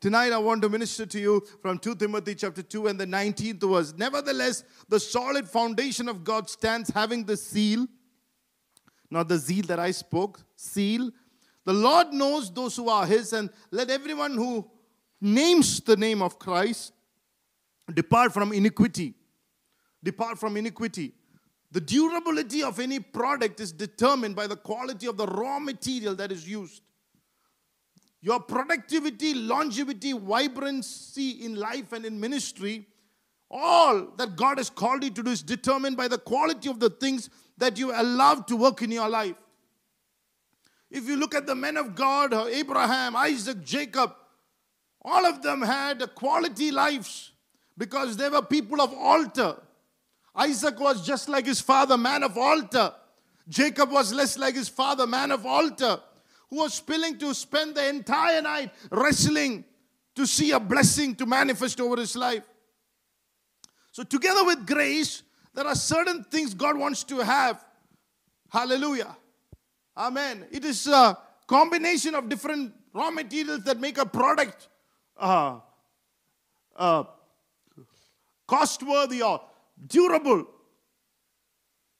Tonight I want to minister to you from 2 Timothy chapter 2 and the 19th verse. Nevertheless, the solid foundation of God stands having the seal, not the zeal that I spoke, seal. The Lord knows those who are his, and let everyone who names the name of Christ depart from iniquity. Depart from iniquity. The durability of any product is determined by the quality of the raw material that is used. Your productivity, longevity, vibrancy in life and in ministry, all that God has called you to do is determined by the quality of the things that you allow to work in your life. If you look at the men of God, uh, Abraham, Isaac, Jacob, all of them had quality lives because they were people of altar. Isaac was just like his father, man of altar. Jacob was less like his father, man of altar who was willing to spend the entire night wrestling to see a blessing to manifest over his life. So, together with grace, there are certain things God wants to have. Hallelujah. Amen. It is a combination of different raw materials that make a product uh, uh, cost worthy or durable.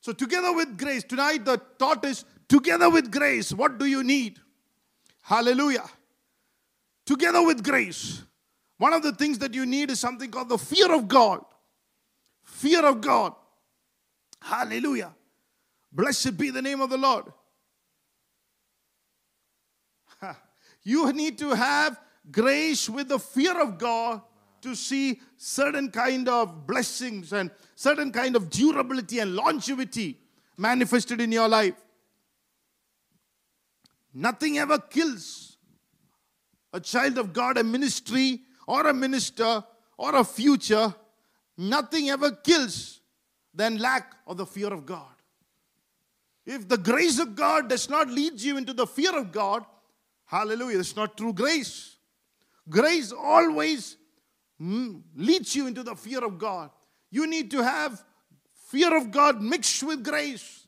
So, together with grace, tonight the thought is Together with grace, what do you need? Hallelujah. Together with grace, one of the things that you need is something called the fear of God. Fear of God. Hallelujah. Blessed be the name of the Lord. You need to have grace with the fear of God to see certain kind of blessings and certain kind of durability and longevity manifested in your life. Nothing ever kills a child of God, a ministry, or a minister, or a future. Nothing ever kills than lack of the fear of God. If the grace of God does not lead you into the fear of God, hallelujah, it's not true grace. Grace always mm, leads you into the fear of God. You need to have fear of God mixed with grace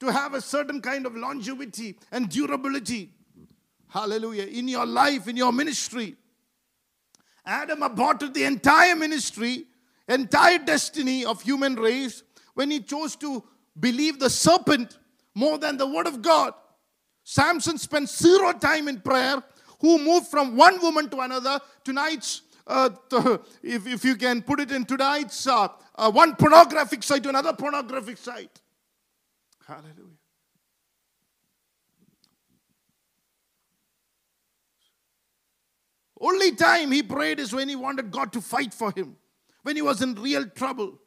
to have a certain kind of longevity and durability. Hallelujah. In your life, in your ministry. Adam aborted the entire ministry, entire destiny of human race when he chose to believe the serpent more than the word of God. Samson spent zero time in prayer, who moved from one woman to another. Tonight's, uh, if, if you can put it in tonight's, uh, uh, one pornographic site to another pornographic site. Hallelujah. Only time he prayed is when he wanted God to fight for him, when he was in real trouble.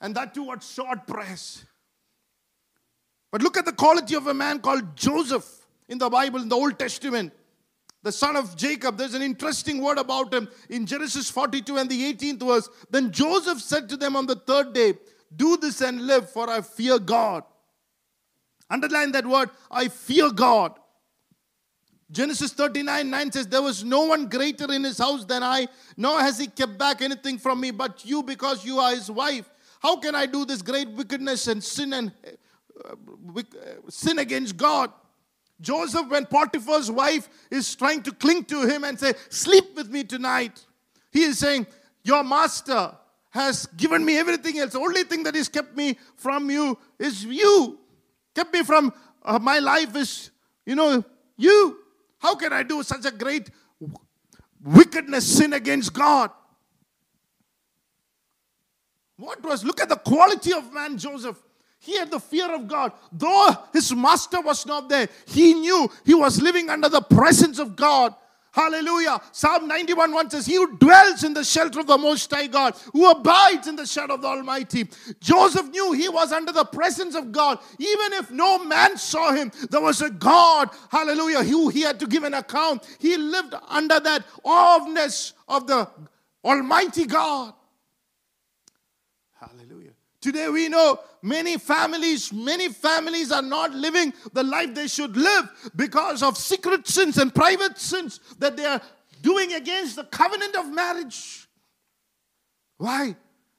And that too, what short prayers. But look at the quality of a man called Joseph in the Bible, in the Old Testament, the son of Jacob. There's an interesting word about him in Genesis 42 and the 18th verse. Then Joseph said to them on the third day, do this and live, for I fear God. Underline that word, I fear God. Genesis 39 9 says, There was no one greater in his house than I, nor has he kept back anything from me, but you, because you are his wife. How can I do this great wickedness and sin and uh, uh, sin against God? Joseph, when Potiphar's wife is trying to cling to him and say, Sleep with me tonight, he is saying, Your master, has given me everything else. The only thing that has kept me from you is you. Kept me from uh, my life is, you know, you. How can I do such a great wickedness, sin against God? What was, look at the quality of man, Joseph. He had the fear of God. Though his master was not there, he knew he was living under the presence of God. Hallelujah. Psalm 91 1 says, He who dwells in the shelter of the Most High God, who abides in the shadow of the Almighty. Joseph knew he was under the presence of God. Even if no man saw him, there was a God, hallelujah, who he had to give an account. He lived under that awness of the Almighty God. Today we know many families, many families are not living the life they should live because of secret sins and private sins that they are doing against the covenant of marriage. Why?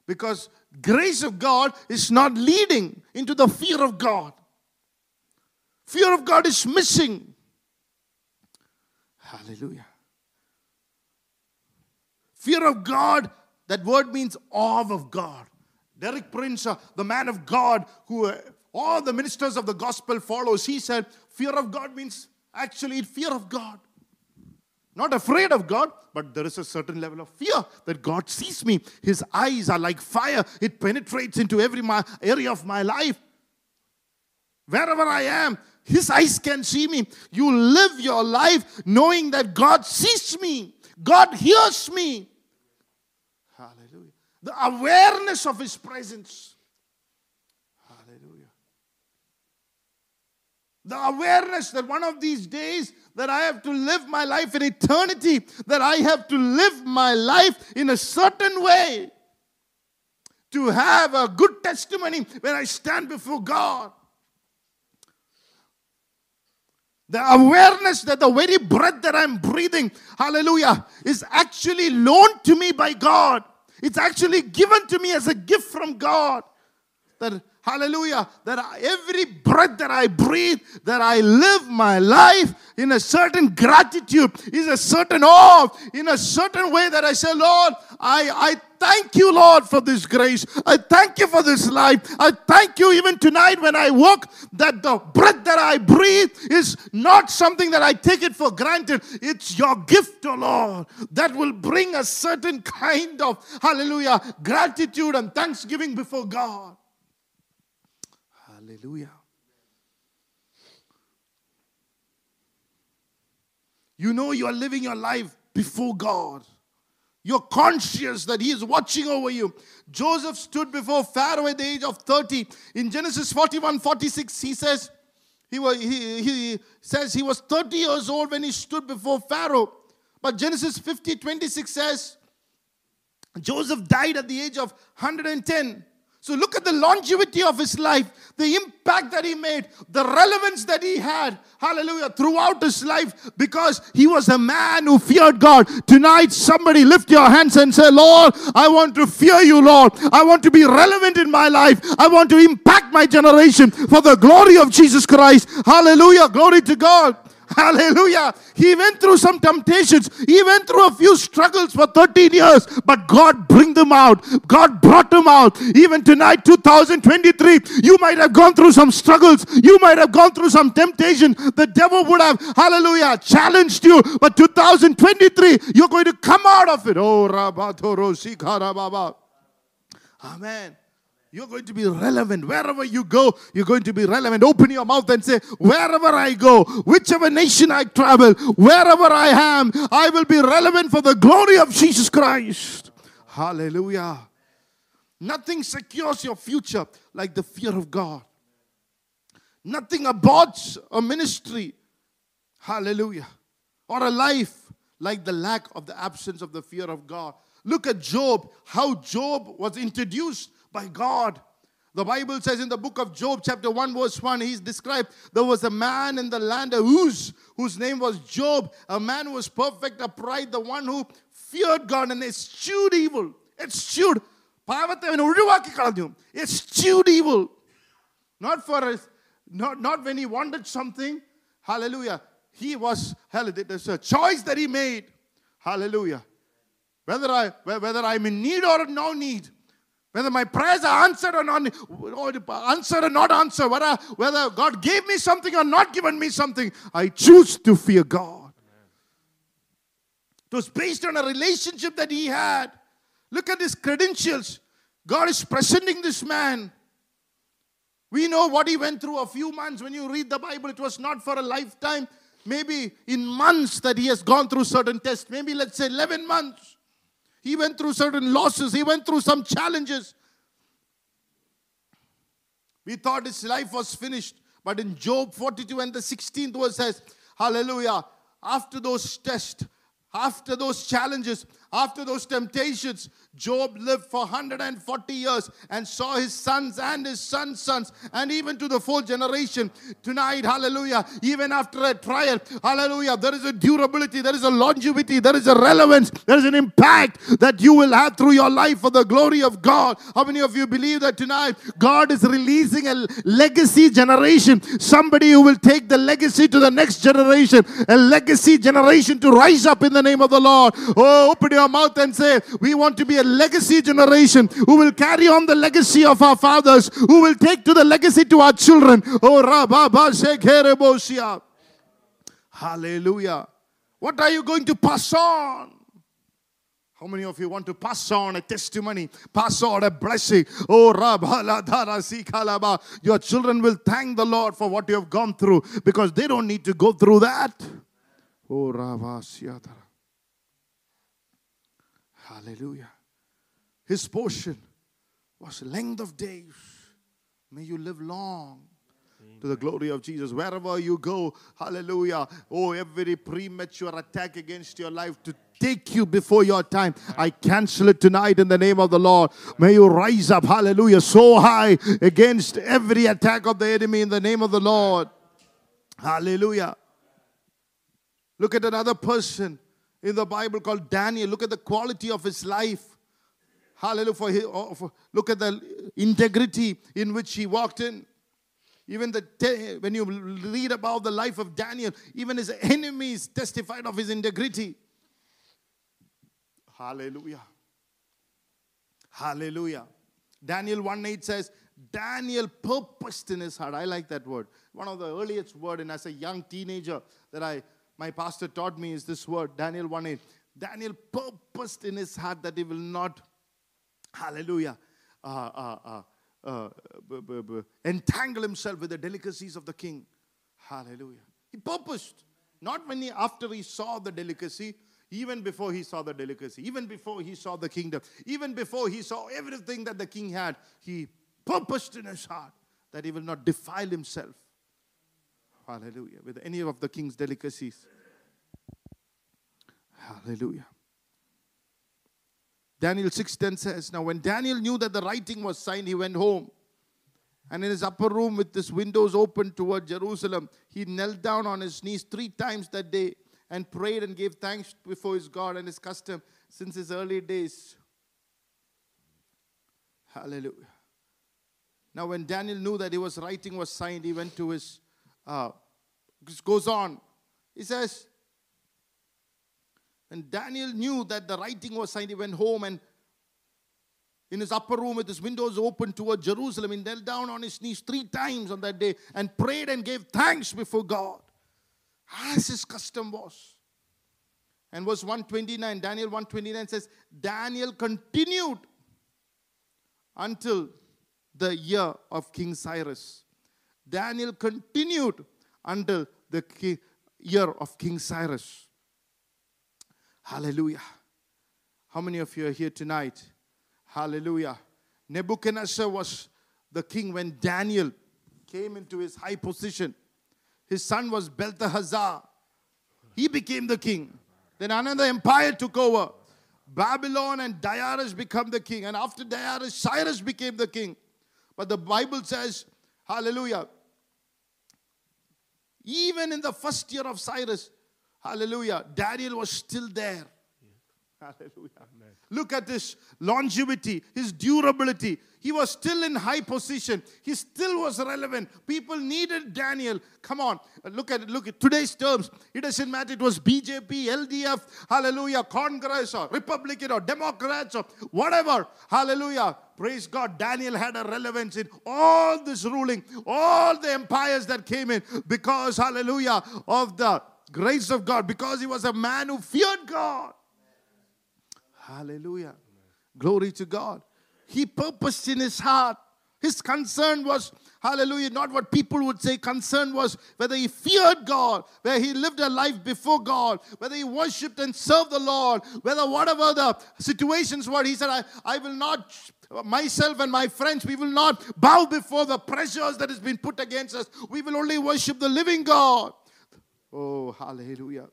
Because grace of God is not leading into the fear of God. Fear of God is missing. Hallelujah. Fear of God, that word means awe of God. Derek Prince, uh, the man of God who uh, all the ministers of the gospel follows, he said, fear of God means actually fear of God. Not afraid of God, but there is a certain level of fear that God sees me. His eyes are like fire, it penetrates into every my, area of my life. Wherever I am, His eyes can see me. You live your life knowing that God sees me, God hears me. The awareness of His presence. Hallelujah. The awareness that one of these days that I have to live my life in eternity, that I have to live my life in a certain way to have a good testimony when I stand before God. The awareness that the very breath that I'm breathing, hallelujah, is actually loaned to me by God. It's actually given to me as a gift from God. That hallelujah, that every breath that I breathe, that I live my life in a certain gratitude, is a certain awe, in a certain way that I say, Lord, I, I thank you, Lord, for this grace. I thank you for this life. I thank you even tonight when I walk that the breath that I breathe is not something that I take it for granted. It's your gift, oh Lord, that will bring a certain kind of, hallelujah, gratitude and thanksgiving before God. Hallelujah. You know you are living your life before God. You're conscious that He is watching over you. Joseph stood before Pharaoh at the age of 30. In Genesis 41 46, he says, he, was, he, he says he was 30 years old when he stood before Pharaoh. But Genesis 50 26 says, Joseph died at the age of 110. So look at the longevity of his life, the impact that he made, the relevance that he had, hallelujah, throughout his life because he was a man who feared God. Tonight, somebody lift your hands and say, Lord, I want to fear you, Lord. I want to be relevant in my life. I want to impact my generation for the glory of Jesus Christ. Hallelujah. Glory to God. Hallelujah. He went through some temptations. He went through a few struggles for 13 years, but God bring them out. God brought them out. Even tonight, 2023, you might have gone through some struggles. You might have gone through some temptation. The devil would have, hallelujah, challenged you. But 2023, you're going to come out of it. Oh, Rabatoro Baba. Amen. You're going to be relevant. Wherever you go, you're going to be relevant. Open your mouth and say, Wherever I go, whichever nation I travel, wherever I am, I will be relevant for the glory of Jesus Christ. Hallelujah. Nothing secures your future like the fear of God. Nothing aborts a ministry. Hallelujah. Or a life like the lack of the absence of the fear of God. Look at Job, how Job was introduced by God. The Bible says in the book of Job, chapter 1, verse 1, he's described there was a man in the land of Uz whose name was Job, a man who was perfect, upright, the one who feared God and eschewed evil. Eschewed. പാവത്തെ അവൻ ഒഴിവാക്കി കളഞ്ഞു eschewed evil. Not for us, not, not when he wanted something. Hallelujah. He was, hallelujah, there's a choice that he made. Hallelujah. Whether, I, whether I'm in need or no need, whether my prayers are answered or not, answered or not answered, whether, whether God gave me something or not given me something, I choose to fear God. It was based on a relationship that he had. Look at his credentials. God is presenting this man. We know what he went through a few months. When you read the Bible, it was not for a lifetime. Maybe in months that he has gone through certain tests. Maybe let's say 11 months. He went through certain losses, he went through some challenges. We thought his life was finished. But in Job 42 and the 16th verse says, Hallelujah. After those tests, after those challenges, after those temptations, Job lived for 140 years and saw his sons and his sons' sons, and even to the fourth generation. Tonight, hallelujah, even after a trial, hallelujah, there is a durability, there is a longevity, there is a relevance, there is an impact that you will have through your life for the glory of God. How many of you believe that tonight God is releasing a legacy generation? Somebody who will take the legacy to the next generation, a legacy generation to rise up in the name of the Lord. Oh, open your mouth and say, We want to be a legacy generation who will carry on the legacy of our fathers, who will take to the legacy to our children. Oh. Hallelujah. What are you going to pass on? How many of you want to pass on a testimony, pass on a blessing? Oh, Sikalaba. Your children will thank the Lord for what you have gone through because they don't need to go through that. Oh, Rabasiadara. Hallelujah. His portion was length of days. May you live long to the glory of Jesus. Wherever you go, hallelujah. Oh, every premature attack against your life to take you before your time, I cancel it tonight in the name of the Lord. May you rise up, hallelujah, so high against every attack of the enemy in the name of the Lord. Hallelujah. Look at another person in the Bible called Daniel. Look at the quality of his life. Hallelujah. For, his, oh, for look at the integrity in which he walked in. Even the when you read about the life of Daniel, even his enemies testified of his integrity. Hallelujah. Hallelujah. Daniel 1 8 says, Daniel purposed in his heart. I like that word. One of the earliest word, and as a young teenager that I my pastor taught me is this word, Daniel 1 8. Daniel purposed in his heart that he will not, hallelujah, uh, uh, uh, uh, entangle himself with the delicacies of the king. Hallelujah. He purposed. Not when he, after he saw the delicacy, even before he saw the delicacy, even before he saw the kingdom, even before he saw everything that the king had, he purposed in his heart that he will not defile himself. Hallelujah. With any of the king's delicacies. Hallelujah. Daniel 6:10 says, Now when Daniel knew that the writing was signed, he went home. And in his upper room with his windows open toward Jerusalem, he knelt down on his knees three times that day and prayed and gave thanks before his God and his custom since his early days. Hallelujah. Now, when Daniel knew that he was writing was signed, he went to his. Uh, goes on. He says, when Daniel knew that the writing was signed, he went home and in his upper room with his windows open toward Jerusalem. He knelt down on his knees three times on that day and prayed and gave thanks before God, as his custom was. And verse 129, Daniel 129 says, Daniel continued until the year of King Cyrus. Daniel continued until the year of King Cyrus. Hallelujah. How many of you are here tonight? Hallelujah. Nebuchadnezzar was the king when Daniel came into his high position. His son was Belteshazzar. He became the king. Then another empire took over. Babylon and Darius became the king. And after Darius, Cyrus became the king. But the Bible says, hallelujah, even in the first year of Cyrus, hallelujah, Daniel was still there. Hallelujah. Amen. Look at his longevity, his durability. He was still in high position. He still was relevant. People needed Daniel. Come on, look at. Look at today's terms. It doesn't matter. It was BJP, LDF, hallelujah, Congress or Republican or Democrats or whatever. Hallelujah. Praise God. Daniel had a relevance in all this ruling, all the empires that came in because, hallelujah, of the grace of God, because he was a man who feared God. Hallelujah. Glory to God. He purposed in his heart. His concern was, hallelujah, not what people would say. Concern was whether he feared God, whether he lived a life before God, whether he worshipped and served the Lord, whether whatever the situations were, he said, I, I will not, myself and my friends, we will not bow before the pressures that has been put against us. We will only worship the living God. Oh, hallelujah.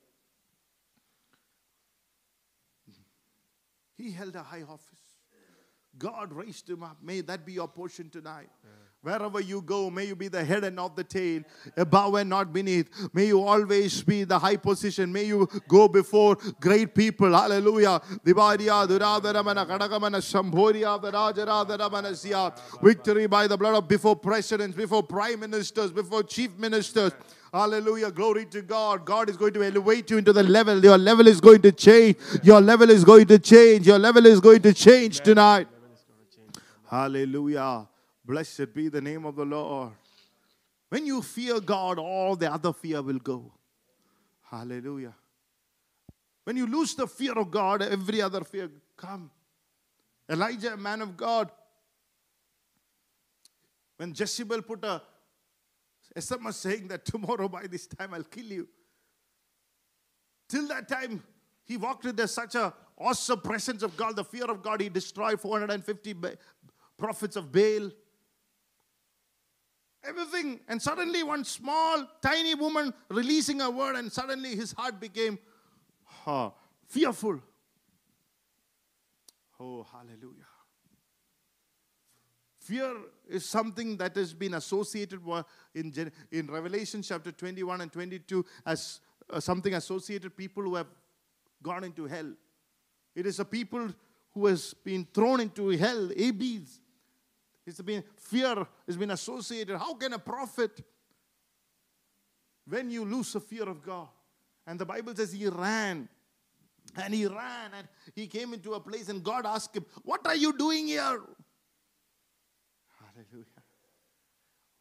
He held a high office. God raised him up. May that be your portion tonight. Yeah. Wherever you go, may you be the head and not the tail, above and not beneath. May you always be the high position. May you go before great people. Hallelujah. Victory by the blood of before presidents, before prime ministers, before chief ministers. Hallelujah. Glory to God. God is going to elevate you into the level. Your level is going to change. Your level is going to change. Your level is going to change tonight. Hallelujah. Blessed be the name of the Lord. When you fear God, all the other fear will go. Hallelujah. When you lose the fear of God, every other fear come. Elijah, a man of God, when Jezebel put a SMS saying that tomorrow by this time I'll kill you. Till that time, he walked with such a awesome presence of God, the fear of God. He destroyed 450 prophets of Baal everything. And suddenly, one small, tiny woman releasing a word, and suddenly his heart became fearful. Oh, hallelujah. Fear is something that has been associated in, in Revelation chapter 21 and 22 as uh, something associated people who have gone into hell. It is a people who has been thrown into hell, ABs. It's been fear has been associated. How can a prophet, when you lose the fear of God, and the Bible says he ran, and he ran, and he came into a place, and God asked him, What are you doing here? Hallelujah.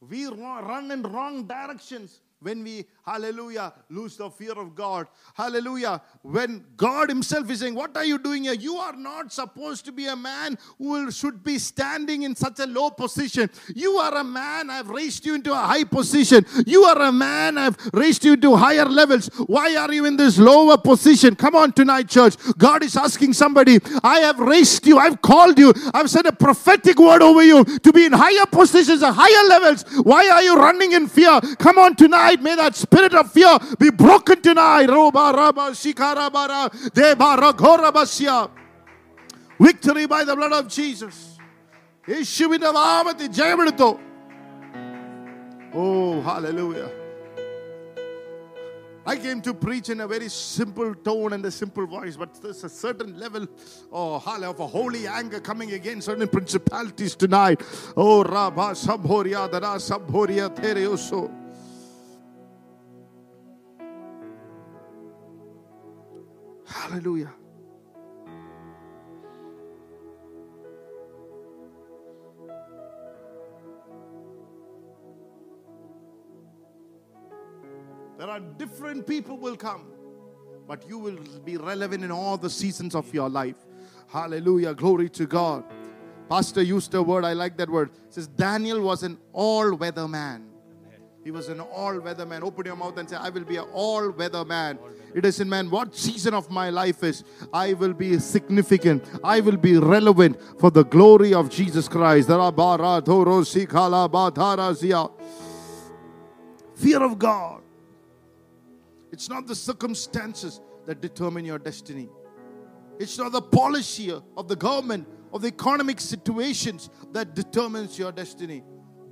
We run in wrong directions when we, hallelujah, lose the fear of God. Hallelujah. When God Himself is saying, What are you doing here? You are not supposed to be a man who should be standing in such a low position. You are a man, I've raised you into a high position. You are a man, I've raised you to higher levels. Why are you in this lower position? Come on tonight, church. God is asking somebody, I have raised you, I've called you, I've said a prophetic word over you to be in higher positions, higher levels. Why are you running in fear? Come on tonight tonight. May that spirit of fear be broken tonight. Victory by the blood of Jesus. യേശുവിന്റെ നാമത്തിൽ ജയമെടുത്തോ Oh, hallelujah. I came to preach in a very simple tone and a simple voice, but there's a certain level oh, of a holy anger coming against certain principalities tonight. Oh, Rabba Sabhoria, Dara Sabhoria, Thereoso. Hallelujah. There are different people will come, but you will be relevant in all the seasons of your life. Hallelujah. Glory to God. Pastor used a word, I like that word. It says Daniel was an all-weather man. He was an all-weather man. Open your mouth and say, I will be an all-weather man. It is in man what season of my life is. I will be significant. I will be relevant for the glory of Jesus Christ. Fear of God. It's not the circumstances that determine your destiny. It's not the policy of the government, of the economic situations that determines your destiny.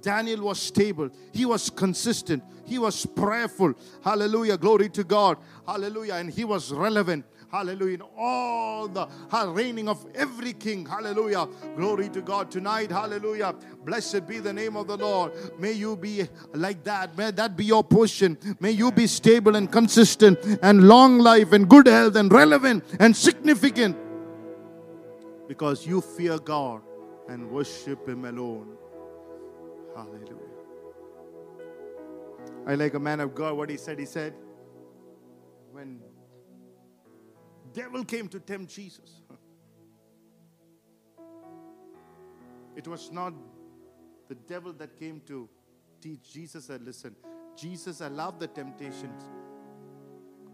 Daniel was stable. He was consistent. He was prayerful. Hallelujah. Glory to God. Hallelujah. And he was relevant. Hallelujah. In all the reigning of every king. Hallelujah. Glory to God tonight. Hallelujah. Blessed be the name of the Lord. May you be like that. May that be your portion. May you be stable and consistent and long life and good health and relevant and significant because you fear God and worship Him alone. I like a man of God, what he said. He said, when devil came to tempt Jesus, it was not the devil that came to teach Jesus said, listen, Jesus allowed the temptations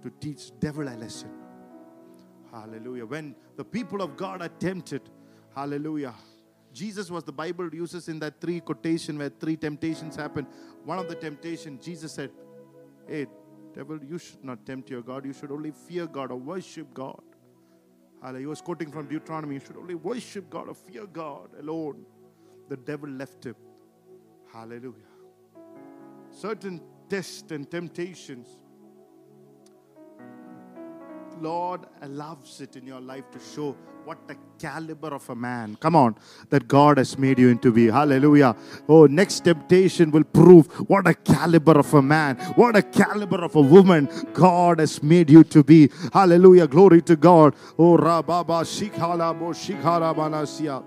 to teach devil a lesson. Hallelujah. When the people of God are tempted, hallelujah, Jesus was the Bible uses in that three quotation where three temptations happen. One of the temptation, Jesus said, Hey, devil, you should not tempt your God. You should only fear God or worship God. Hallelujah. He was quoting from Deuteronomy. You should only worship God or fear God alone. The devil left him. Hallelujah. Certain tests and temptations Lord allows it in your life to show what the caliber of a man, come on, that God has made you into be. Hallelujah. Oh, next temptation will prove what a caliber of a man, what a caliber of a woman God has made you to be. Hallelujah. Glory to God. Oh, Rababa Shikhala Bo Shikhara Banasya.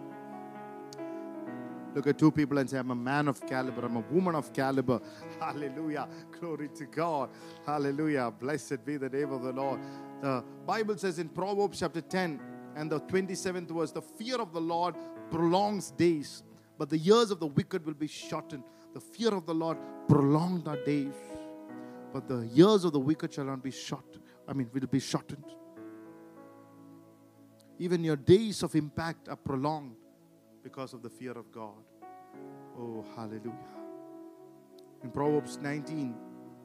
Look at two people and say, I'm a man of caliber, I'm a woman of caliber. Hallelujah. Glory to God. Hallelujah. Blessed be the name of the Lord. The Bible says in Proverbs chapter 10 and the 27th verse, the fear of the Lord prolongs days, but the years of the wicked will be shortened. The fear of the Lord prolonged our days, but the years of the wicked shall not be short. I mean, will be shortened. Even your days of impact are prolonged because of the fear of God. Oh, hallelujah. In Proverbs 19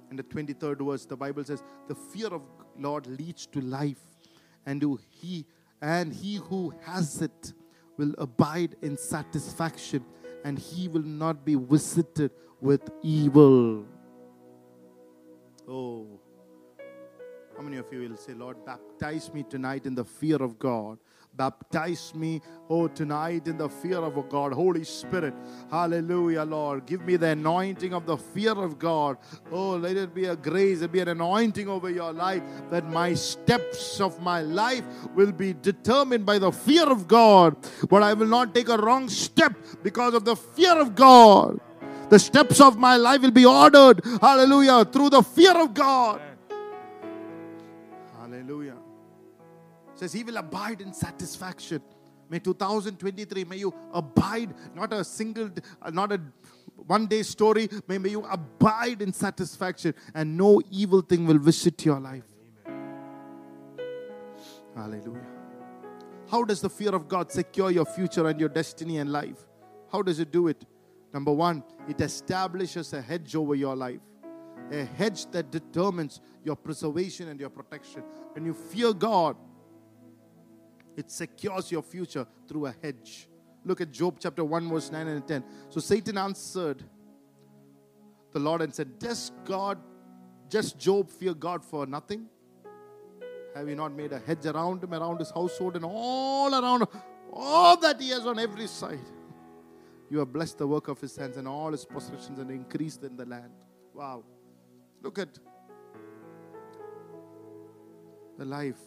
and the 23rd verse, the Bible says, The fear of Lord leads to life, and who he and he who has it will abide in satisfaction, and he will not be visited with evil. Oh, how many of you will say, Lord, baptize me tonight in the fear of God? Baptize me, oh, tonight in the fear of God. Holy Spirit, hallelujah, Lord. Give me the anointing of the fear of God. Oh, let it be a grace, it be an anointing over your life that my steps of my life will be determined by the fear of God. But I will not take a wrong step because of the fear of God. The steps of my life will be ordered, hallelujah, through the fear of God. Says he will abide in satisfaction. May 2023, may you abide, not a single, uh, not a one day story. May, may you abide in satisfaction and no evil thing will visit your life. Hallelujah. How does the fear of God secure your future and your destiny and life? How does it do it? Number one, it establishes a hedge over your life, a hedge that determines your preservation and your protection. When you fear God, it secures your future through a hedge. Look at Job chapter 1, verse 9 and 10. So Satan answered the Lord and said, Does God, just Job fear God for nothing? Have you not made a hedge around him, around his household, and all around all that he has on every side? You have blessed the work of his hands and all his possessions and increased in the land. Wow. Look at the life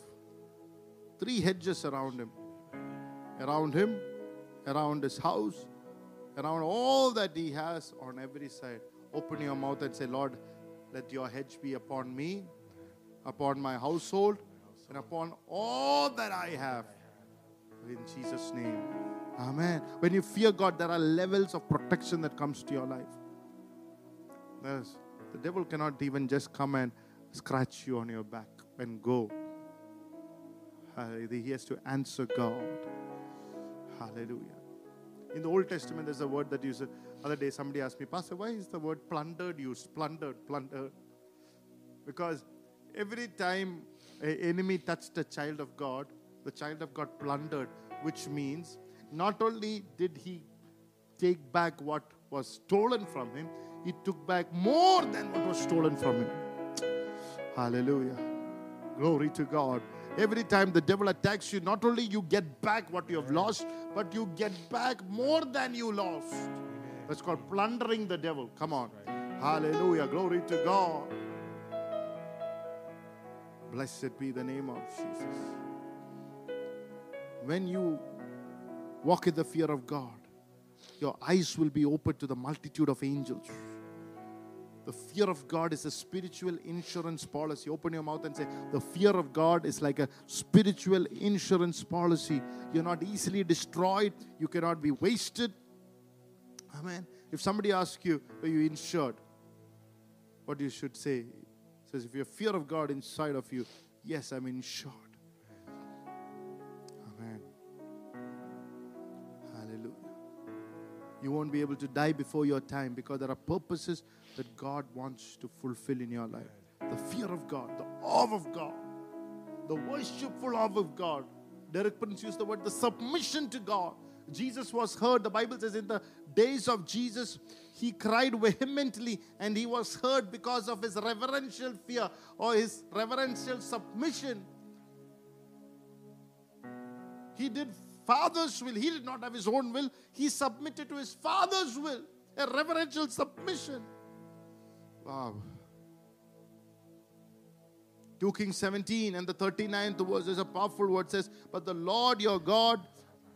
three hedges around him. Around him, around his house, around all that he has on every side. Open your mouth and say, Lord, let your hedge be upon me, upon my household, and upon all that I have. In Jesus' name. Amen. When you fear God, there are levels of protection that comes to your life. Yes. the devil cannot even just come and scratch you on your back and go. He has to answer God. Hallelujah. In the Old Testament, there's a word that used. Other day, somebody asked me, Pastor, why is the word plundered used? Plundered, plundered. Because every time an enemy touched a child of God, the child of God plundered, which means not only did he take back what was stolen from him, he took back more than what was stolen from him. Hallelujah. Glory to God. Every time the devil attacks you, not only you get back what you have lost, but you get back more than you lost. That's called plundering the devil. Come on. Hallelujah. Glory to God. Blessed be the name of Jesus. When you walk in the fear of God, your eyes will be open to the multitude of angels. The fear of God is a spiritual insurance policy. Open your mouth and say, The fear of God is like a spiritual insurance policy. You're not easily destroyed, you cannot be wasted. Amen. If somebody asks you, Are you insured? What you should say says, If you have fear of God inside of you, yes, I'm insured. You won't be able to die before your time because there are purposes that God wants to fulfill in your life. The fear of God, the awe of God, the worshipful awe of God. Derek Prince used the word the submission to God. Jesus was heard. The Bible says in the days of Jesus, he cried vehemently and he was heard because of his reverential fear or his reverential submission He did Father's will. He did not have his own will. He submitted to his Father's will. A reverential submission. Wow. 2 Kings 17 and the 39th verse is a powerful word says, But the Lord your God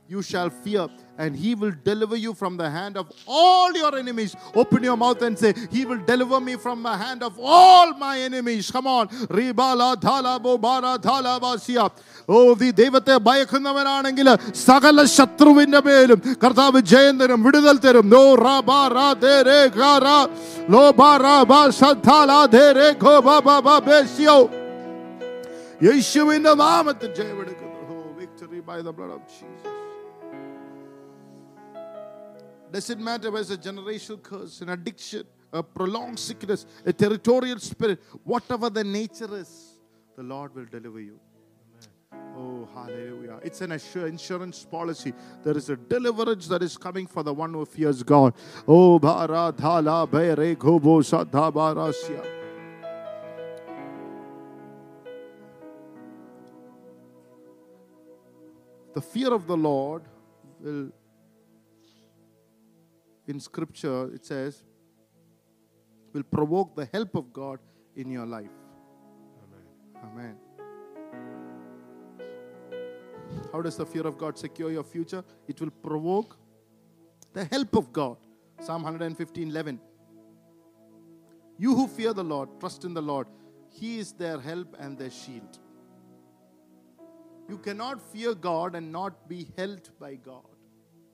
you shall fear, and he will deliver you from the hand of all your enemies. Open your mouth and say, He will deliver me from the hand of all my enemies. Come on. Ribala dhala bobara dhala basia. ഓ നീ ദൈവത്തെ ഭയക്കുന്നവനാണെങ്കിൽ സകല ശത്രുവിന്റെ മേലും കർത്താവ് ജയം തരും വിടുതൽ തരും നോ റാ ബാ റാ ദേ രേ ഗാ റാ ലോ ബാ റാ ബാ ശദ്ധാ ലാ ദേ രേ ഘോ ബാ ബാ ബാ ബേസ്യോ യേശുവിന്റെ നാമത്തിൽ ജയമെടുക്കുന്നു ഓ victory by the blood of Jesus does it matter whether it's a generational curse, an addiction, a prolonged sickness, a territorial spirit, whatever the nature is, the Lord will deliver you. Oh, hallelujah. It's an insurance policy. There is a deliverance that is coming for the one who fears God. Oh, bara dhala bere gobo sadha barasya. The fear of the Lord will, in scripture, it says, will provoke the help of God in your life. Amen. How does the fear of God secure your future? It will provoke the help of God. Psalm 115 11. You who fear the Lord, trust in the Lord. He is their help and their shield. You cannot fear God and not be helped by God.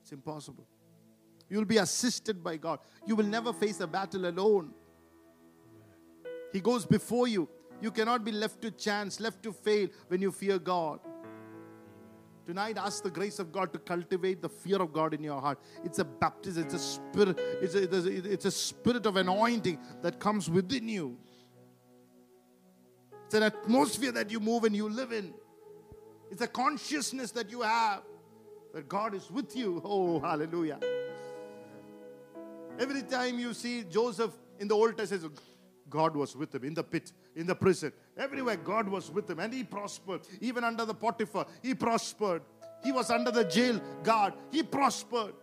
It's impossible. You will be assisted by God. You will never face a battle alone. He goes before you. You cannot be left to chance, left to fail when you fear God. Tonight, ask the grace of God to cultivate the fear of God in your heart. It's a baptism, it's a spirit, it's a, it's a, it's a spirit of anointing that comes within you. It's an atmosphere that you move and you live in. It's a consciousness that you have that God is with you. Oh, hallelujah. Every time you see Joseph in the Old Testament, God was with him in the pit, in the prison. Everywhere, God was with him and he prospered. Even under the Potiphar, he prospered. He was under the jail guard, he prospered.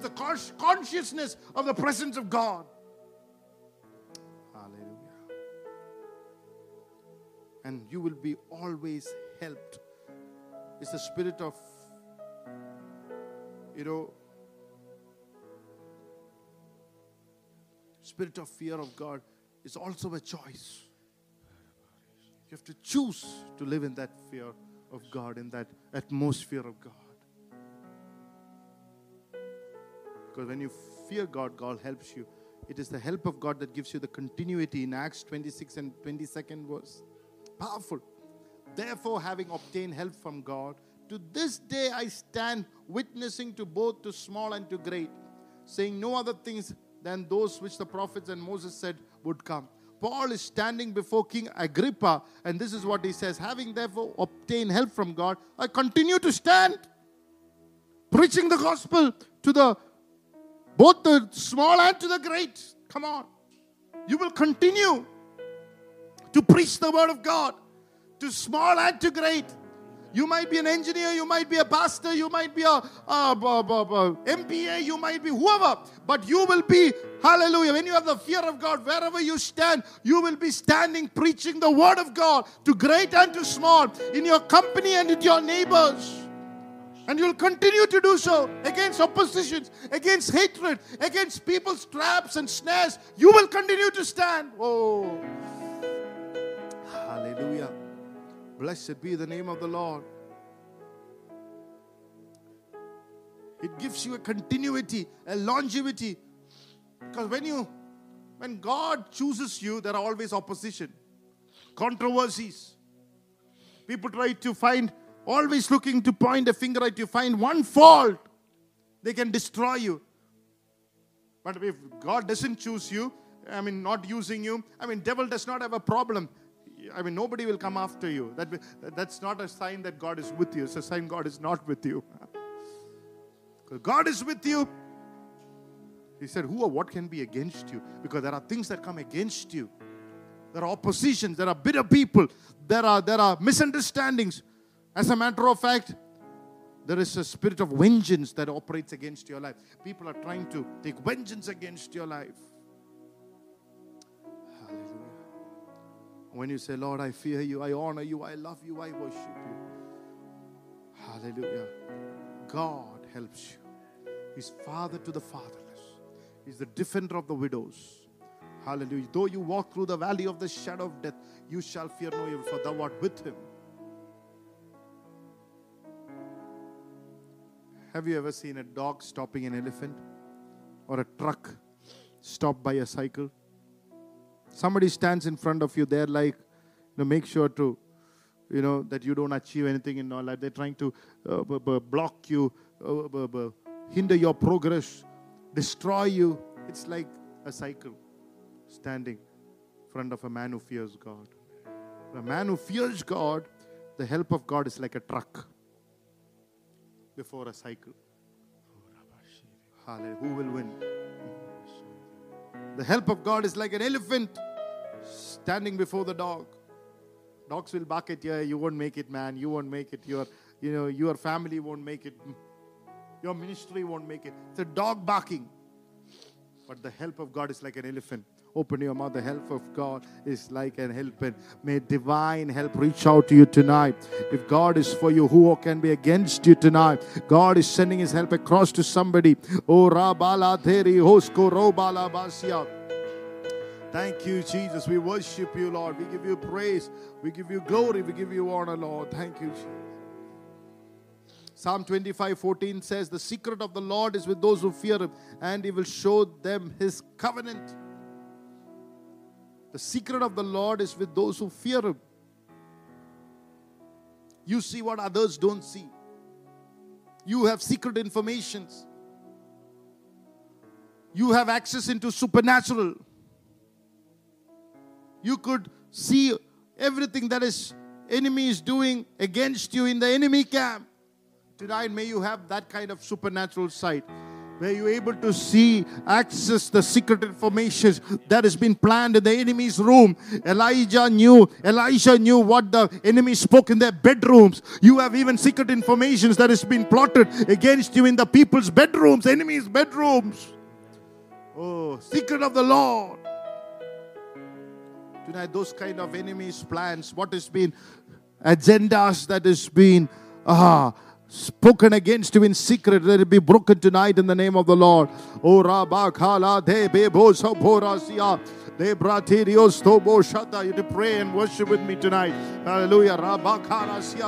The consciousness of the presence of God. Hallelujah. And you will be always helped. It's the spirit of, you know, spirit of fear of God is also a choice. You have to choose to live in that fear of God, in that atmosphere of God. Because when you fear God, God helps you. It is the help of God that gives you the continuity in Acts 26 and 22nd verse. Powerful. Therefore, having obtained help from God, to this day I stand witnessing to both to small and to great, saying no other things than those which the prophets and Moses said would come. Paul is standing before King Agrippa, and this is what he says Having therefore obtained help from God, I continue to stand, preaching the gospel to the both the small and to the great. Come on. You will continue to preach the word of God to small and to great. You might be an engineer, you might be a pastor, you might be a, MPA, you might be whoever, but you will be, hallelujah, when you have the fear of God, wherever you stand, you will be standing preaching the word of God to great and to small, in your company and with your neighbors. And you'll continue to do so against oppositions, against hatred, against people's traps and snares. You will continue to stand. Oh, hallelujah. Blessed be the name of the Lord. It gives you a continuity, a longevity. Because when you when God chooses you, there are always opposition, controversies. People try to find, always looking to point a finger at you, find one fault. They can destroy you. But if God doesn't choose you, I mean, not using you, I mean, devil does not have a problem. I mean, nobody will come after you. That, that's not a sign that God is with you. It's a sign God is not with you. God is with you. He said, Who or what can be against you? Because there are things that come against you. There are oppositions, there are bitter people, there are, there are misunderstandings. As a matter of fact, there is a spirit of vengeance that operates against your life. People are trying to take vengeance against your life. When you say, Lord, I fear you, I honor you, I love you, I worship you. Hallelujah. God helps you. He's father to the fatherless, He's the defender of the widows. Hallelujah. Though you walk through the valley of the shadow of death, you shall fear no evil, for thou art with him. Have you ever seen a dog stopping an elephant or a truck stopped by a cycle? Somebody stands in front of you, they're like, you know, make sure to, you know, that you don't achieve anything in your life. They're trying to uh, b- b- block you, uh, b- hinder your progress, destroy you. It's like a cycle standing in front of a man who fears God. A man who fears God, the help of God is like a truck before a cycle. Hallelujah. Who will win? The help of God is like an elephant standing before the dog. Dogs will bark at you. You won't make it, man. You won't make it. Your, you know, your family won't make it. Your ministry won't make it. It's a dog barking. But the help of God is like an elephant. Open your mouth. The help of God is like an helping. May divine help reach out to you tonight. If God is for you, who can be against you tonight? God is sending his help across to somebody. Oh, Hosko Basia. Thank you, Jesus. We worship you, Lord. We give you praise. We give you glory. We give you honor, Lord. Thank you, Jesus. Psalm 25 14 says, The secret of the Lord is with those who fear him, and he will show them his covenant. The secret of the Lord is with those who fear him. You see what others don't see. You have secret informations. You have access into supernatural. You could see everything that is enemy is doing against you in the enemy camp. Tonight, may you have that kind of supernatural sight where you're able to see, access the secret information that has been planned in the enemy's room. Elijah knew, Elisha knew what the enemy spoke in their bedrooms. You have even secret information that has been plotted against you in the people's bedrooms, enemies' bedrooms. Oh, secret of the Lord. Tonight, those kind of enemies' plans, what has been agendas that has been ah spoken against you in secret, let it be broken tonight in the name of the Lord. Oh Rabakala. You to pray and worship with me tonight. Hallelujah. Sia.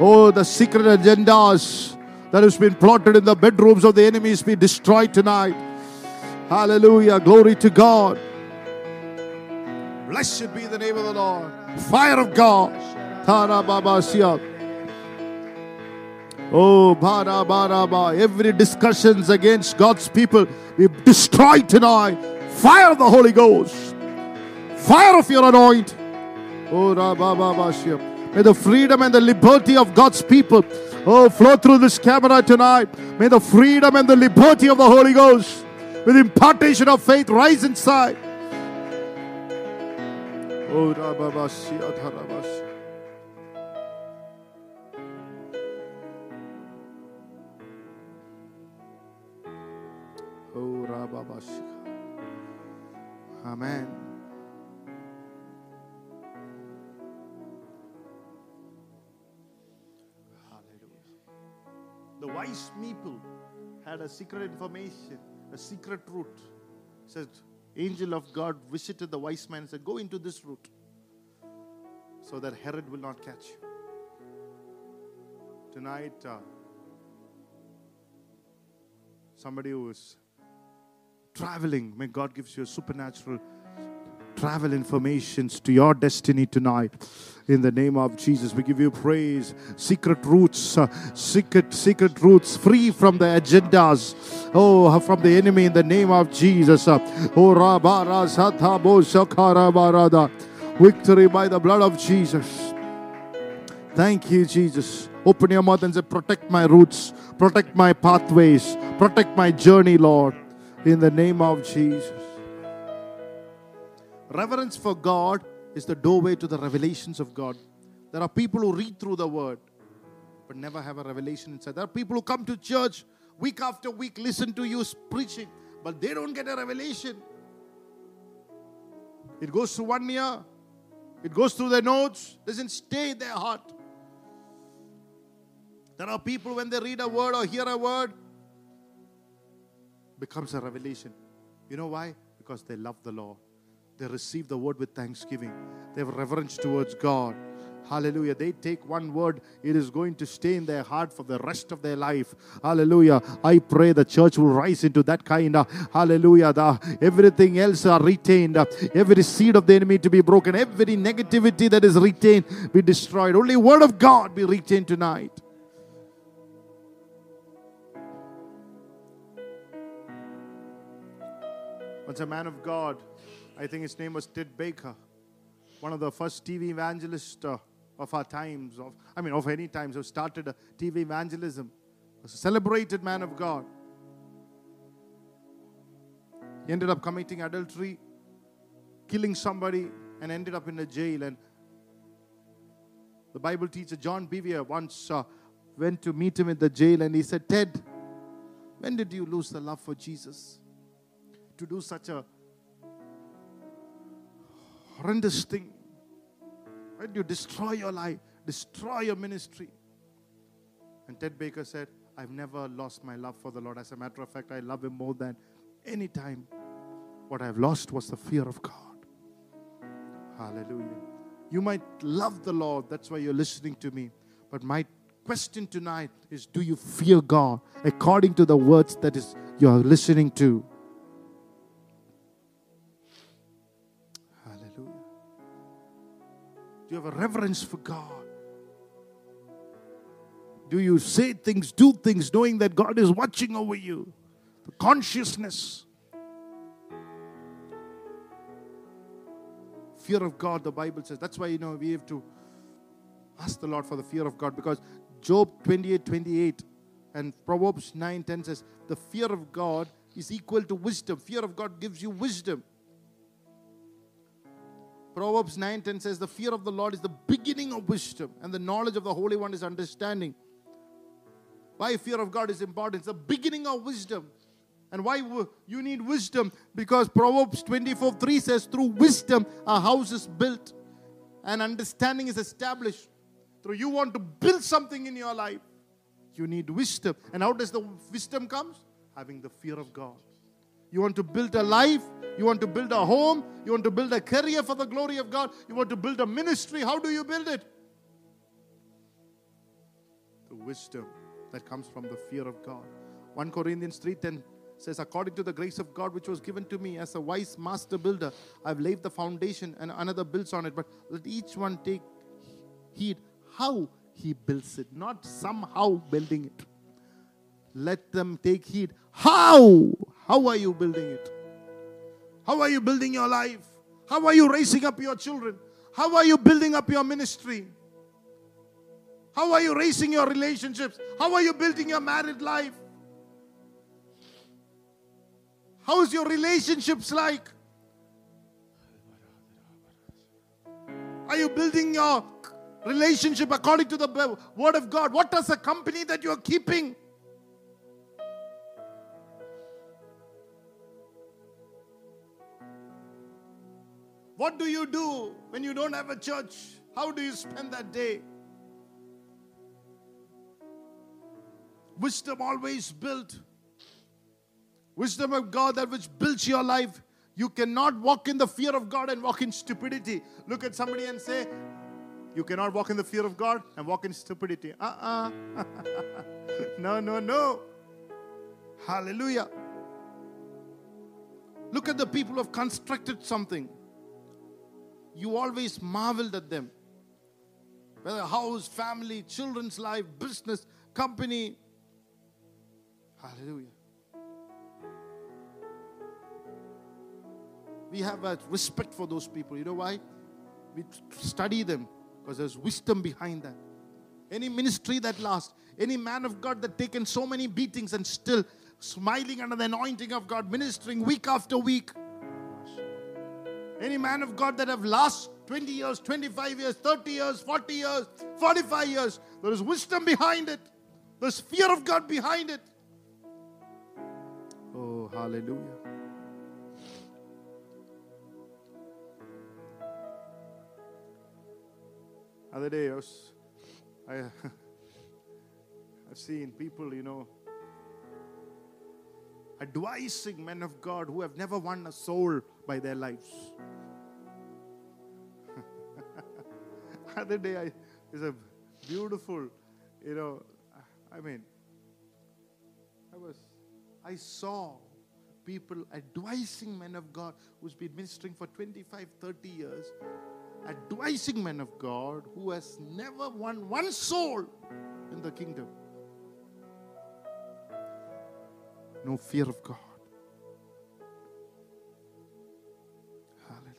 Oh, the secret agendas that has been plotted in the bedrooms of the enemies be destroyed tonight. Hallelujah. Glory to God. Blessed be the name of the Lord. Fire of God. Oh, bara, bara, bara. Every discussions against God's people be destroyed tonight. Fire of the Holy Ghost. Fire of your anoint. Oh, May the freedom and the liberty of God's people oh flow through this camera tonight. May the freedom and the liberty of the Holy Ghost with impartation of faith rise inside. Oh, Rababasi, Adharabasi. Oh, Rababasi. Amen. Hallelujah. The wise people had a secret information, a secret route. Said, angel of God visited the wise man and said, Go into this route so that Herod will not catch you. Tonight, uh, somebody who is traveling, may God gives you a supernatural travel informations to your destiny tonight. In the name of Jesus, we give you praise. Secret routes, uh, secret, secret routes, free from the agendas, oh, from the enemy. In the name of Jesus, uh, oh, rabara satabo shakara barada. Victory by the blood of Jesus. Thank you, Jesus. Open your mouth and say, Protect my routes, protect my pathways, protect my journey, Lord. In the name of Jesus. Reverence for God is the doorway to the revelations of God. There are people who read through the word but never have a revelation inside. There are people who come to church week after week, listen to you preaching, but they don't get a revelation. It goes through one ear, it goes through their notes, doesn't stay in their heart. There are people when they read a word or hear a word, becomes a revelation. You know why? Because they love the Lord. They receive the word with thanksgiving. They have reverence towards God. Hallelujah. They take one word, it is going to stay in their heart for the rest of their life. Hallelujah. I pray the church will rise into that kind of hallelujah. The, everything else are retained. Every seed of the enemy to be broken. Every negativity that is retained be destroyed. Only word of God be retained tonight. Once a man of God, I think his name was Ted Baker, one of the first TV evangelists uh, of our times, of I mean, of any times, who started TV evangelism, a celebrated man of God. He ended up committing adultery, killing somebody, and ended up in a jail. And the Bible teacher John Bevere once uh, went to meet him in the jail, and he said, "Ted, when did you lose the love for Jesus?" to do such a horrendous thing. Right? You destroy your life, destroy your ministry. And Ted Baker said, I've never lost my love for the Lord. As a matter of fact, I love Him more than any time. What I've lost was the fear of God. Hallelujah. You might love the Lord, that's why you're listening to me. But my question tonight is do you fear God according to the words that is you are listening to? Do you have a reverence for God? Do you say things, do things, knowing that God is watching over you? The consciousness. Fear of God, the Bible says. That's why, you know, we have to ask the Lord for the fear of God because Job 28 28 and Proverbs 9 10 says, The fear of God is equal to wisdom. Fear of God gives you wisdom. Proverbs 9:10 says, The fear of the Lord is the beginning of wisdom, and the knowledge of the Holy One is understanding. Why fear of God is important? It's the beginning of wisdom. And why you need wisdom? Because Proverbs 24 3 says, Through wisdom a house is built and understanding is established. Through you want to build something in your life, you need wisdom. And how does the wisdom comes? Having the fear of God. You want to build a life, you want to build a home, you want to build a career for the glory of God, you want to build a ministry. How do you build it? The wisdom that comes from the fear of God. 1 Corinthians 3:10 says, According to the grace of God which was given to me as a wise master builder, I've laid the foundation and another builds on it. But let each one take heed how he builds it, not somehow building it. Let them take heed how how are you building it? How are you building your life? How are you raising up your children? How are you building up your ministry? How are you raising your relationships? How are you building your married life? How is your relationships like? Are you building your relationship according to the word of God? What does the company that you are keeping? What do you do when you don't have a church? How do you spend that day? Wisdom always built. Wisdom of God that which builds your life. You cannot walk in the fear of God and walk in stupidity. Look at somebody and say, You cannot walk in the fear of God and walk in stupidity. Uh uh-uh. uh no, no, no. Hallelujah. Look at the people who have constructed something you always marveled at them. Whether house, family, children's life, business, company. Hallelujah. We have a respect for those people. You know why? We study them because there's wisdom behind that. Any ministry that lasts, any man of God that taken so many beatings and still smiling under the anointing of God, ministering week after week. Any man of God that have last 20 years, 25 years, 30 years, 40 years, 45 years, there is wisdom behind it. There's fear of God behind it. Oh, hallelujah. Other day, I was, I, I've seen people, you know, advising men of God who have never won a soul by their lives. Other day, I, it's a beautiful, you know, I mean, I was, I saw people advising men of God who's been ministering for 25, 30 years, advising men of God who has never won one soul in the kingdom. No fear of God. Hallelujah.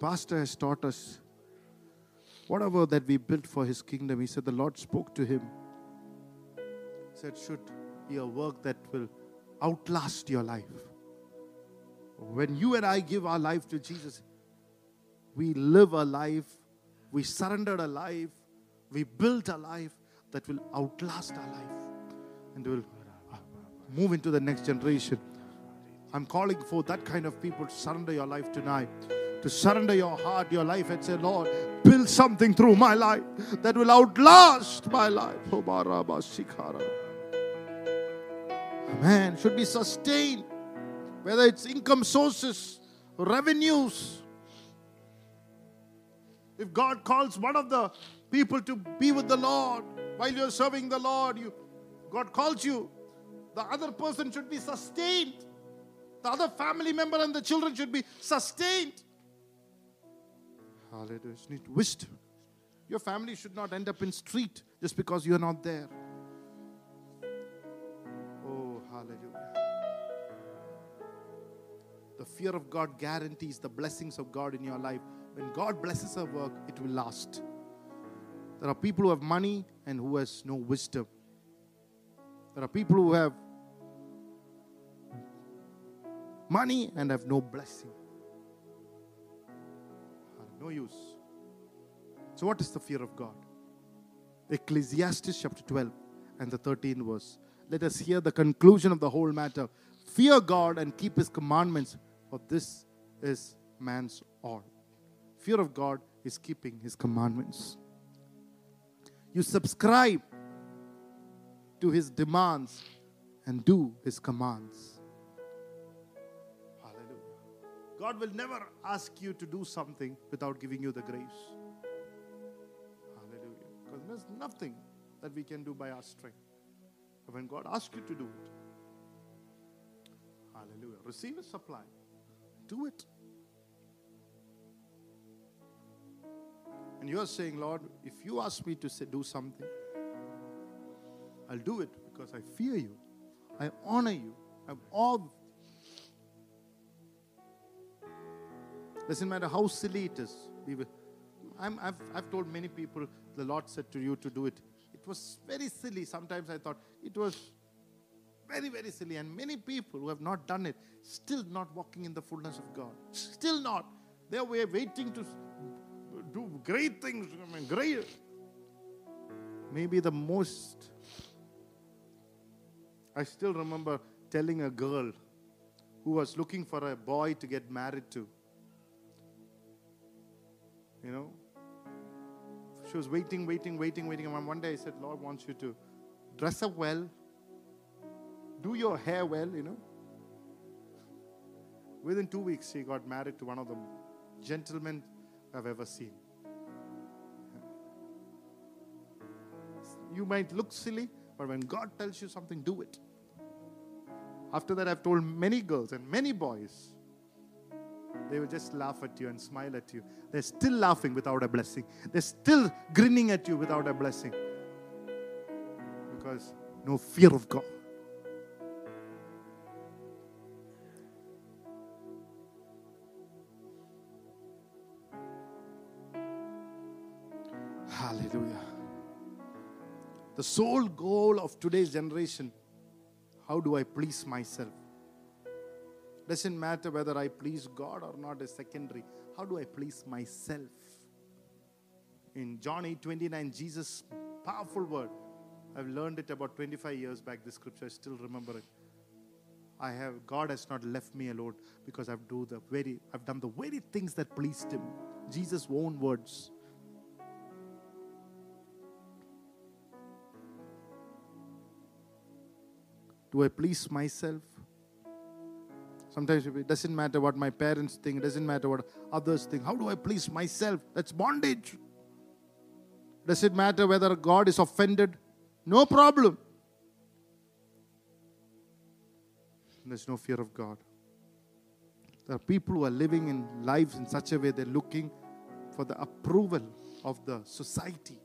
Pastor has taught us whatever that we built for his kingdom. He said the Lord spoke to him. He said, should be a work that will outlast your life. When you and I give our life to Jesus, we live a life, we surrendered a life, we built a life that will outlast our life and will move into the next generation. I'm calling for that kind of people to surrender your life tonight, to surrender your heart, your life, and say, Lord, build something through my life that will outlast my life. Oh, Man should be sustained, whether it's income sources, revenues. If God calls one of the people to be with the Lord while you're serving the Lord, you, God calls you, the other person should be sustained. The other family member and the children should be sustained. Hallelujah. Need wisdom. Your family should not end up in street just because you're not there. Oh, hallelujah. The fear of God guarantees the blessings of God in your life. When God blesses a work, it will last. There are people who have money and who has no wisdom. There are people who have money and have no blessing. No use. So, what is the fear of God? Ecclesiastes chapter 12 and the 13th verse. Let us hear the conclusion of the whole matter. Fear God and keep His commandments, for this is man's all. Fear of God is keeping His commandments. You subscribe to His demands and do His commands. Hallelujah. God will never ask you to do something without giving you the grace. Hallelujah. Because there's nothing that we can do by our strength. But when God asks you to do it, hallelujah, receive His supply, do it. And you're saying, Lord, if you ask me to say, do something, I'll do it because I fear you. I honor you. I'm all. Doesn't matter how silly it is. We will, I'm, I've, I've told many people, the Lord said to you to do it. It was very silly. Sometimes I thought it was very, very silly. And many people who have not done it, still not walking in the fullness of God. Still not. They are waiting to do great things. I mean, great. Maybe the most. I still remember telling a girl who was looking for a boy to get married to. You know, she was waiting, waiting, waiting, waiting. And one day I said, Lord wants you to dress up well, do your hair well, you know. Within two weeks, she got married to one of the gentlemen I've ever seen. You might look silly, but when God tells you something, do it. After that, I've told many girls and many boys, they will just laugh at you and smile at you. They're still laughing without a blessing. They're still grinning at you without a blessing. Because no fear of God. The sole goal of today's generation How do I please myself? Doesn't matter whether I please God or not is secondary. How do I please myself? In John 8 29, Jesus' powerful word. I've learned it about 25 years back, this scripture, I still remember it. I have God has not left me alone because I've do the very I've done the very things that pleased him. Jesus' own words. Do I please myself? Sometimes it doesn't matter what my parents think, it doesn't matter what others think. How do I please myself? That's bondage. Does it matter whether God is offended? No problem. There's no fear of God. There are people who are living in lives in such a way they're looking for the approval of the society.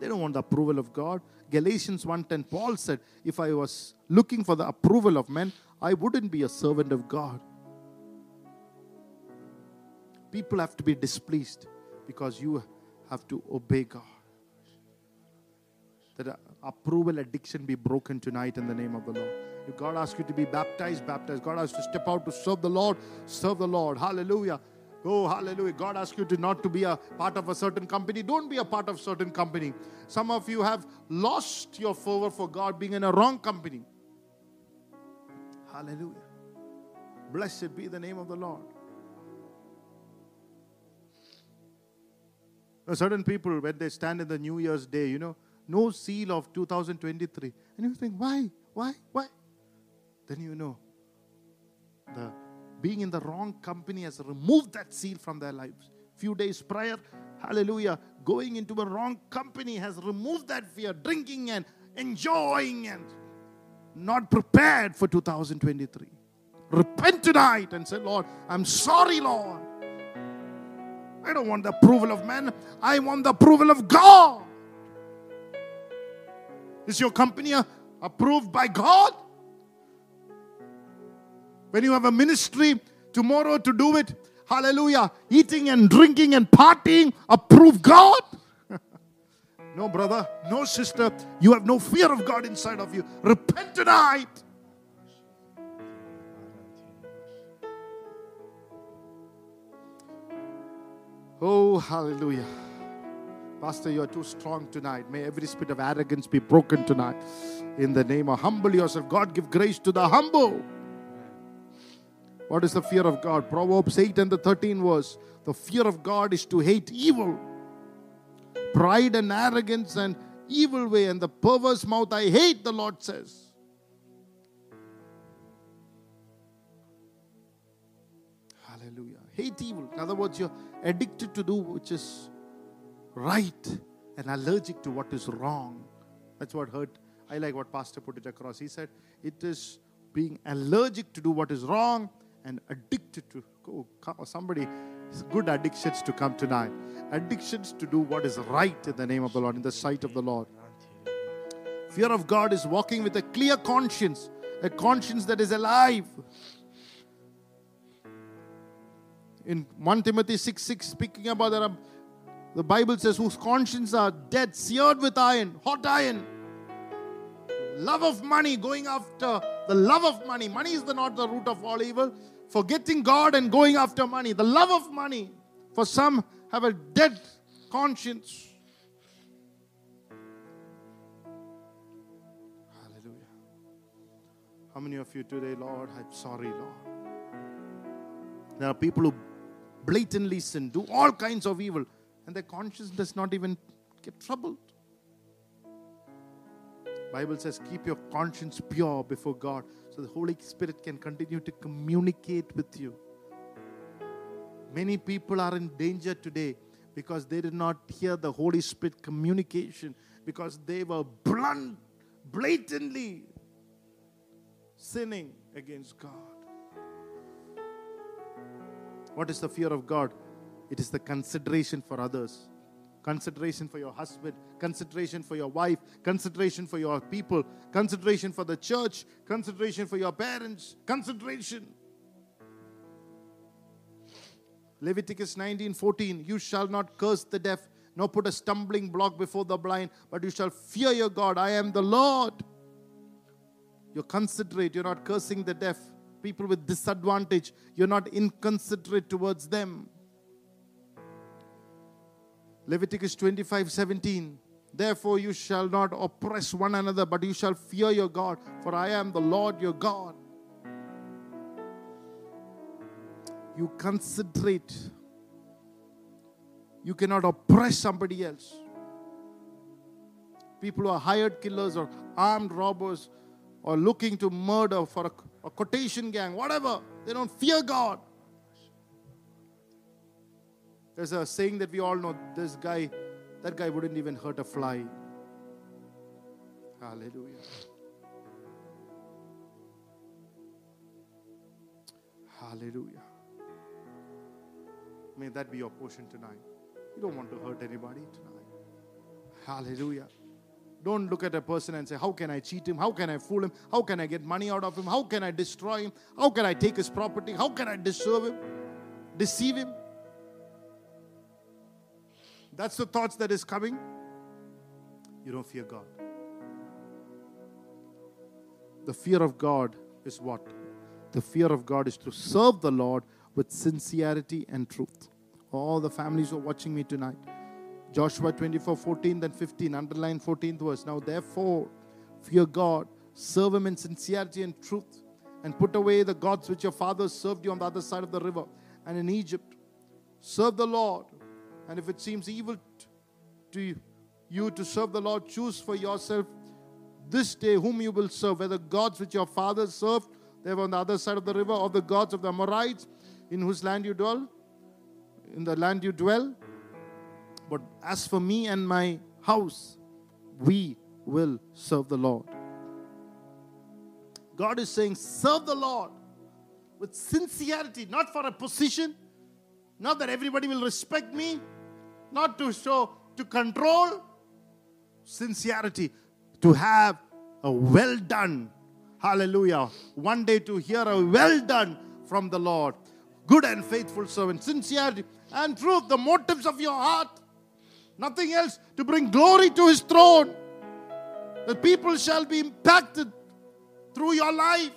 They don't want the approval of God. Galatians 1:10 Paul said, "If I was looking for the approval of men, I wouldn't be a servant of God." People have to be displeased because you have to obey God. That uh, approval addiction be broken tonight in the name of the Lord. If God asks you to be baptized, baptized. God asks you to step out to serve the Lord, serve the Lord. Hallelujah. Oh, hallelujah. God asks you to not to be a part of a certain company. Don't be a part of certain company. Some of you have lost your fervor for God being in a wrong company. Hallelujah. Blessed be the name of the Lord. Now, certain people, when they stand in the New Year's Day, you know, no seal of 2023. And you think, why? Why? Why? Then you know the being in the wrong company has removed that seal from their lives. Few days prior, hallelujah, going into a wrong company has removed that fear, drinking and enjoying and not prepared for 2023. Repent tonight and say, Lord, I'm sorry, Lord. I don't want the approval of men, I want the approval of God. Is your company uh, approved by God? When you have a ministry tomorrow to do it, hallelujah, eating and drinking and partying, approve God? no, brother, no, sister, you have no fear of God inside of you. Repent tonight. Oh, hallelujah. Pastor, you are too strong tonight. May every spirit of arrogance be broken tonight. In the name of humble yourself. God give grace to the humble. What is the fear of God? Proverbs 8 and the 13 verse. The fear of God is to hate evil, pride and arrogance and evil way and the perverse mouth I hate, the Lord says. Hallelujah. Hate evil. In other words, you're addicted to do which is right and allergic to what is wrong. That's what hurt. I like what Pastor put it across. He said, It is being allergic to do what is wrong and addicted to. Oh, somebody, good addictions to come tonight. Addictions to do what is right in the name of the Lord, in the sight of the Lord. Fear of God is walking with a clear conscience, a conscience that is alive. In 1 Timothy 6 6, speaking about that, the Bible says, whose conscience are dead, seared with iron, hot iron. Love of money, going after the love of money. Money is the, not the root of all evil. Forgetting God and going after money. The love of money. For some have a dead conscience. Hallelujah. How many of you today, Lord, I'm sorry, Lord. There are people who blatantly sin, do all kinds of evil, and their conscience does not even get troubled. Bible says keep your conscience pure before God so the Holy Spirit can continue to communicate with you. Many people are in danger today because they did not hear the Holy Spirit communication because they were blunt, blatantly sinning against God. What is the fear of God? It is the consideration for others consideration for your husband, consideration for your wife, consideration for your people, consideration for the church, consideration for your parents, consideration. Leviticus 19:14 You shall not curse the deaf nor put a stumbling block before the blind but you shall fear your God I am the Lord You're considerate. You're not cursing the deaf. People with disadvantage, you're not inconsiderate towards them. Leviticus 25 17. Therefore, you shall not oppress one another, but you shall fear your God, for I am the Lord your God. You considerate. You cannot oppress somebody else. People who are hired killers or armed robbers or looking to murder for a, a quotation gang, whatever, they don't fear God. There's a saying that we all know this guy, that guy wouldn't even hurt a fly. Hallelujah. Hallelujah. May that be your portion tonight. You don't want to hurt anybody tonight. Hallelujah. Don't look at a person and say, How can I cheat him? How can I fool him? How can I get money out of him? How can I destroy him? How can I take his property? How can I him? Deceive him? That's the thoughts that is coming. You don't fear God. The fear of God is what? The fear of God is to serve the Lord with sincerity and truth. All the families who are watching me tonight. Joshua 24 14, then 15, underline 14th verse. Now, therefore, fear God, serve Him in sincerity and truth, and put away the gods which your fathers served you on the other side of the river and in Egypt. Serve the Lord, and if it seems evil to you to serve the Lord, choose for yourself this day whom you will serve, whether gods which your fathers served, they were on the other side of the river, or the gods of the Amorites in whose land you dwell, in the land you dwell. But as for me and my house, we will serve the Lord. God is saying, serve the Lord with sincerity, not for a position, not that everybody will respect me, not to show, to control, sincerity, to have a well done. Hallelujah. One day to hear a well done from the Lord. Good and faithful servant. Sincerity and truth, the motives of your heart. Nothing else to bring glory to his throne. The people shall be impacted through your life.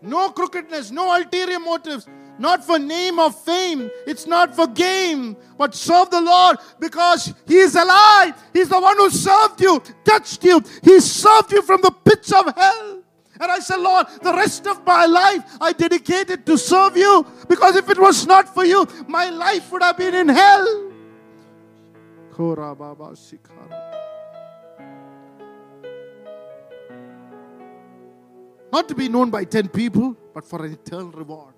No crookedness, no ulterior motives, not for name or fame. It's not for game. but serve the Lord because He is alive. He's the one who served you, touched you. He served you from the pits of hell. And I said, Lord, the rest of my life I dedicated to serve you because if it was not for you, my life would have been in hell. Not to be known by 10 people, but for an eternal reward.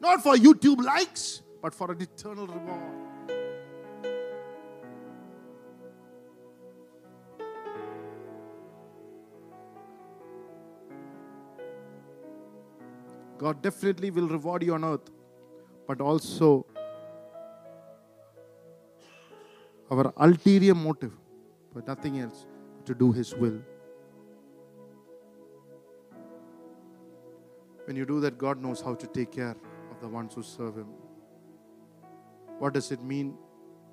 Not for YouTube likes, but for an eternal reward. God definitely will reward you on earth, but also our ulterior motive, but nothing else, to do His will. When you do that, God knows how to take care the ones who serve Him. What does it mean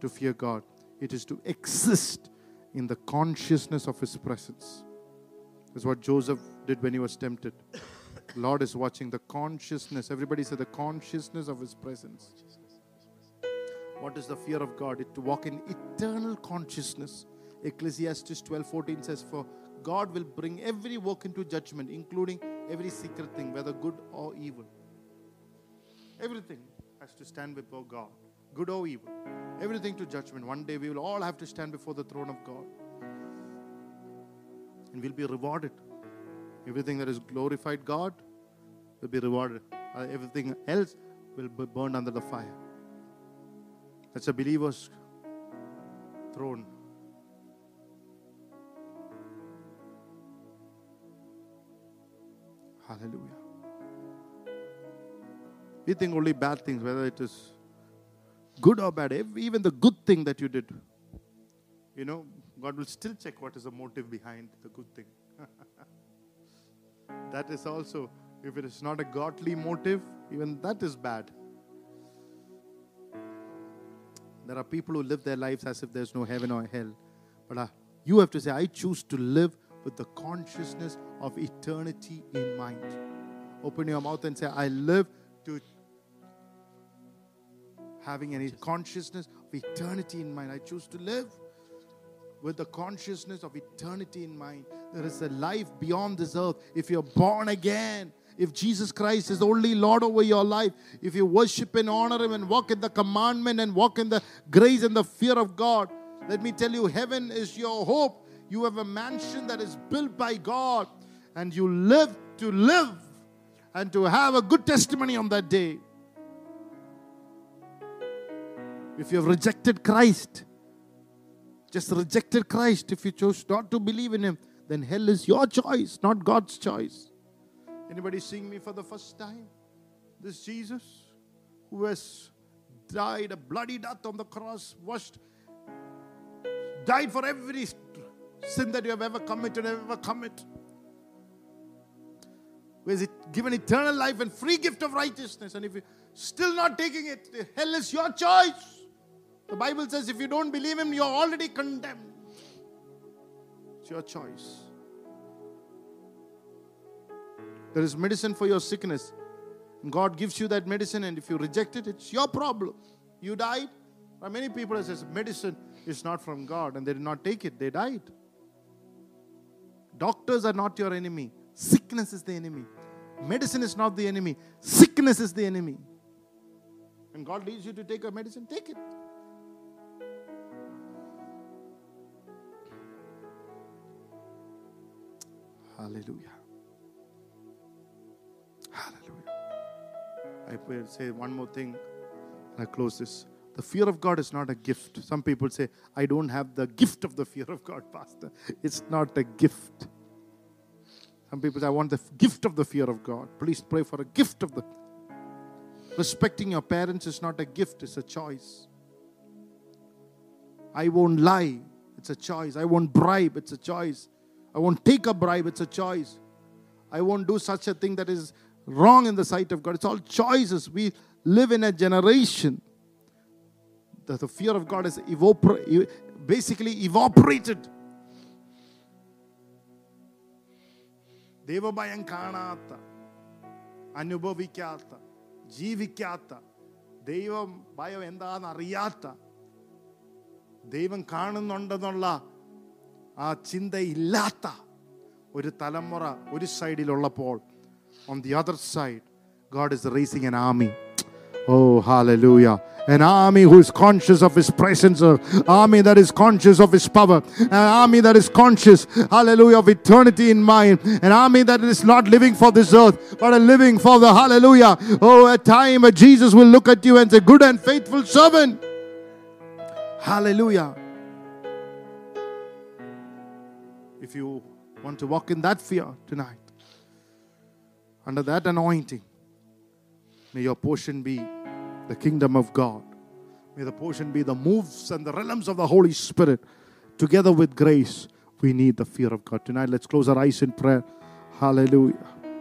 to fear God? It is to exist in the consciousness of His presence. That's what Joseph did when he was tempted. Lord is watching the consciousness. Everybody said the consciousness of His presence. What is the fear of God? It to walk in eternal consciousness. Ecclesiastes 12:14 says, For God will bring every work into judgment, including every secret thing, whether good or evil. Everything has to stand before God, good or evil. Everything to judgment. One day we will all have to stand before the throne of God. And we'll be rewarded. Everything that is glorified God will be rewarded. Uh, everything else will be burned under the fire. That's a believer's throne. Hallelujah. We think only bad things, whether it is good or bad, even the good thing that you did, you know, God will still check what is the motive behind the good thing. that is also, if it is not a godly motive, even that is bad. There are people who live their lives as if there's no heaven or hell. But uh, You have to say, I choose to live with the consciousness of eternity in mind. Open your mouth and say, I live to having any consciousness of eternity in mind. I choose to live with the consciousness of eternity in mind. There is a life beyond this earth. If you're born again, if Jesus Christ is only Lord over your life, if you worship and honor Him and walk in the commandment and walk in the grace and the fear of God, let me tell you, heaven is your hope. You have a mansion that is built by God, and you live to live and to have a good testimony on that day. If you have rejected Christ, just rejected Christ, if you chose not to believe in Him, then hell is your choice, not God's choice. Anybody seeing me for the first time? This Jesus who has died a bloody death on the cross, washed, died for every sin that you have ever committed, ever commit. Who has given eternal life and free gift of righteousness. And if you're still not taking it, hell is your choice. The Bible says if you don't believe Him, you're already condemned. It's your choice. There is medicine for your sickness. God gives you that medicine, and if you reject it, it's your problem. You died. There many people says medicine is not from God, and they did not take it. They died. Doctors are not your enemy. Sickness is the enemy. Medicine is not the enemy. Sickness is the enemy. And God leads you to take a medicine, take it. Hallelujah. Hallelujah. I will say one more thing and I close this. The fear of God is not a gift. Some people say, I don't have the gift of the fear of God, Pastor. It's not a gift. Some people say, I want the gift of the fear of God. Please pray for a gift of the. Respecting your parents is not a gift, it's a choice. I won't lie, it's a choice. I won't bribe, it's a choice. I won't take a bribe, it's a choice. I won't do such a thing that is wrong in the sight of God. It's all choices. We live in a generation that the fear of God is evapor- basically evaporated. ദൈവഭയം കാണാത്ത അനുഭവിക്കാത്ത ജീവിക്കാത്ത ദൈവം ഭയം എന്താണെന്ന് അറിയാത്ത ദൈവം കാണുന്നുണ്ടെന്നുള്ള ആ ചിന്തയില്ലാത്ത ഒരു തലമുറ ഒരു സൈഡിലുള്ളപ്പോൾ on the other side, God is raising an army. Oh, hallelujah. An army who is conscious of his presence, an army that is conscious of his power, an army that is conscious, hallelujah, of eternity in mind, an army that is not living for this earth, but a living for the hallelujah. Oh, a time where Jesus will look at you and say, Good and faithful servant. Hallelujah. If you want to walk in that fear tonight, under that anointing, may your portion be the kingdom of God. May the portion be the moves and the realms of the Holy Spirit. Together with grace, we need the fear of God. Tonight, let's close our eyes in prayer. Hallelujah.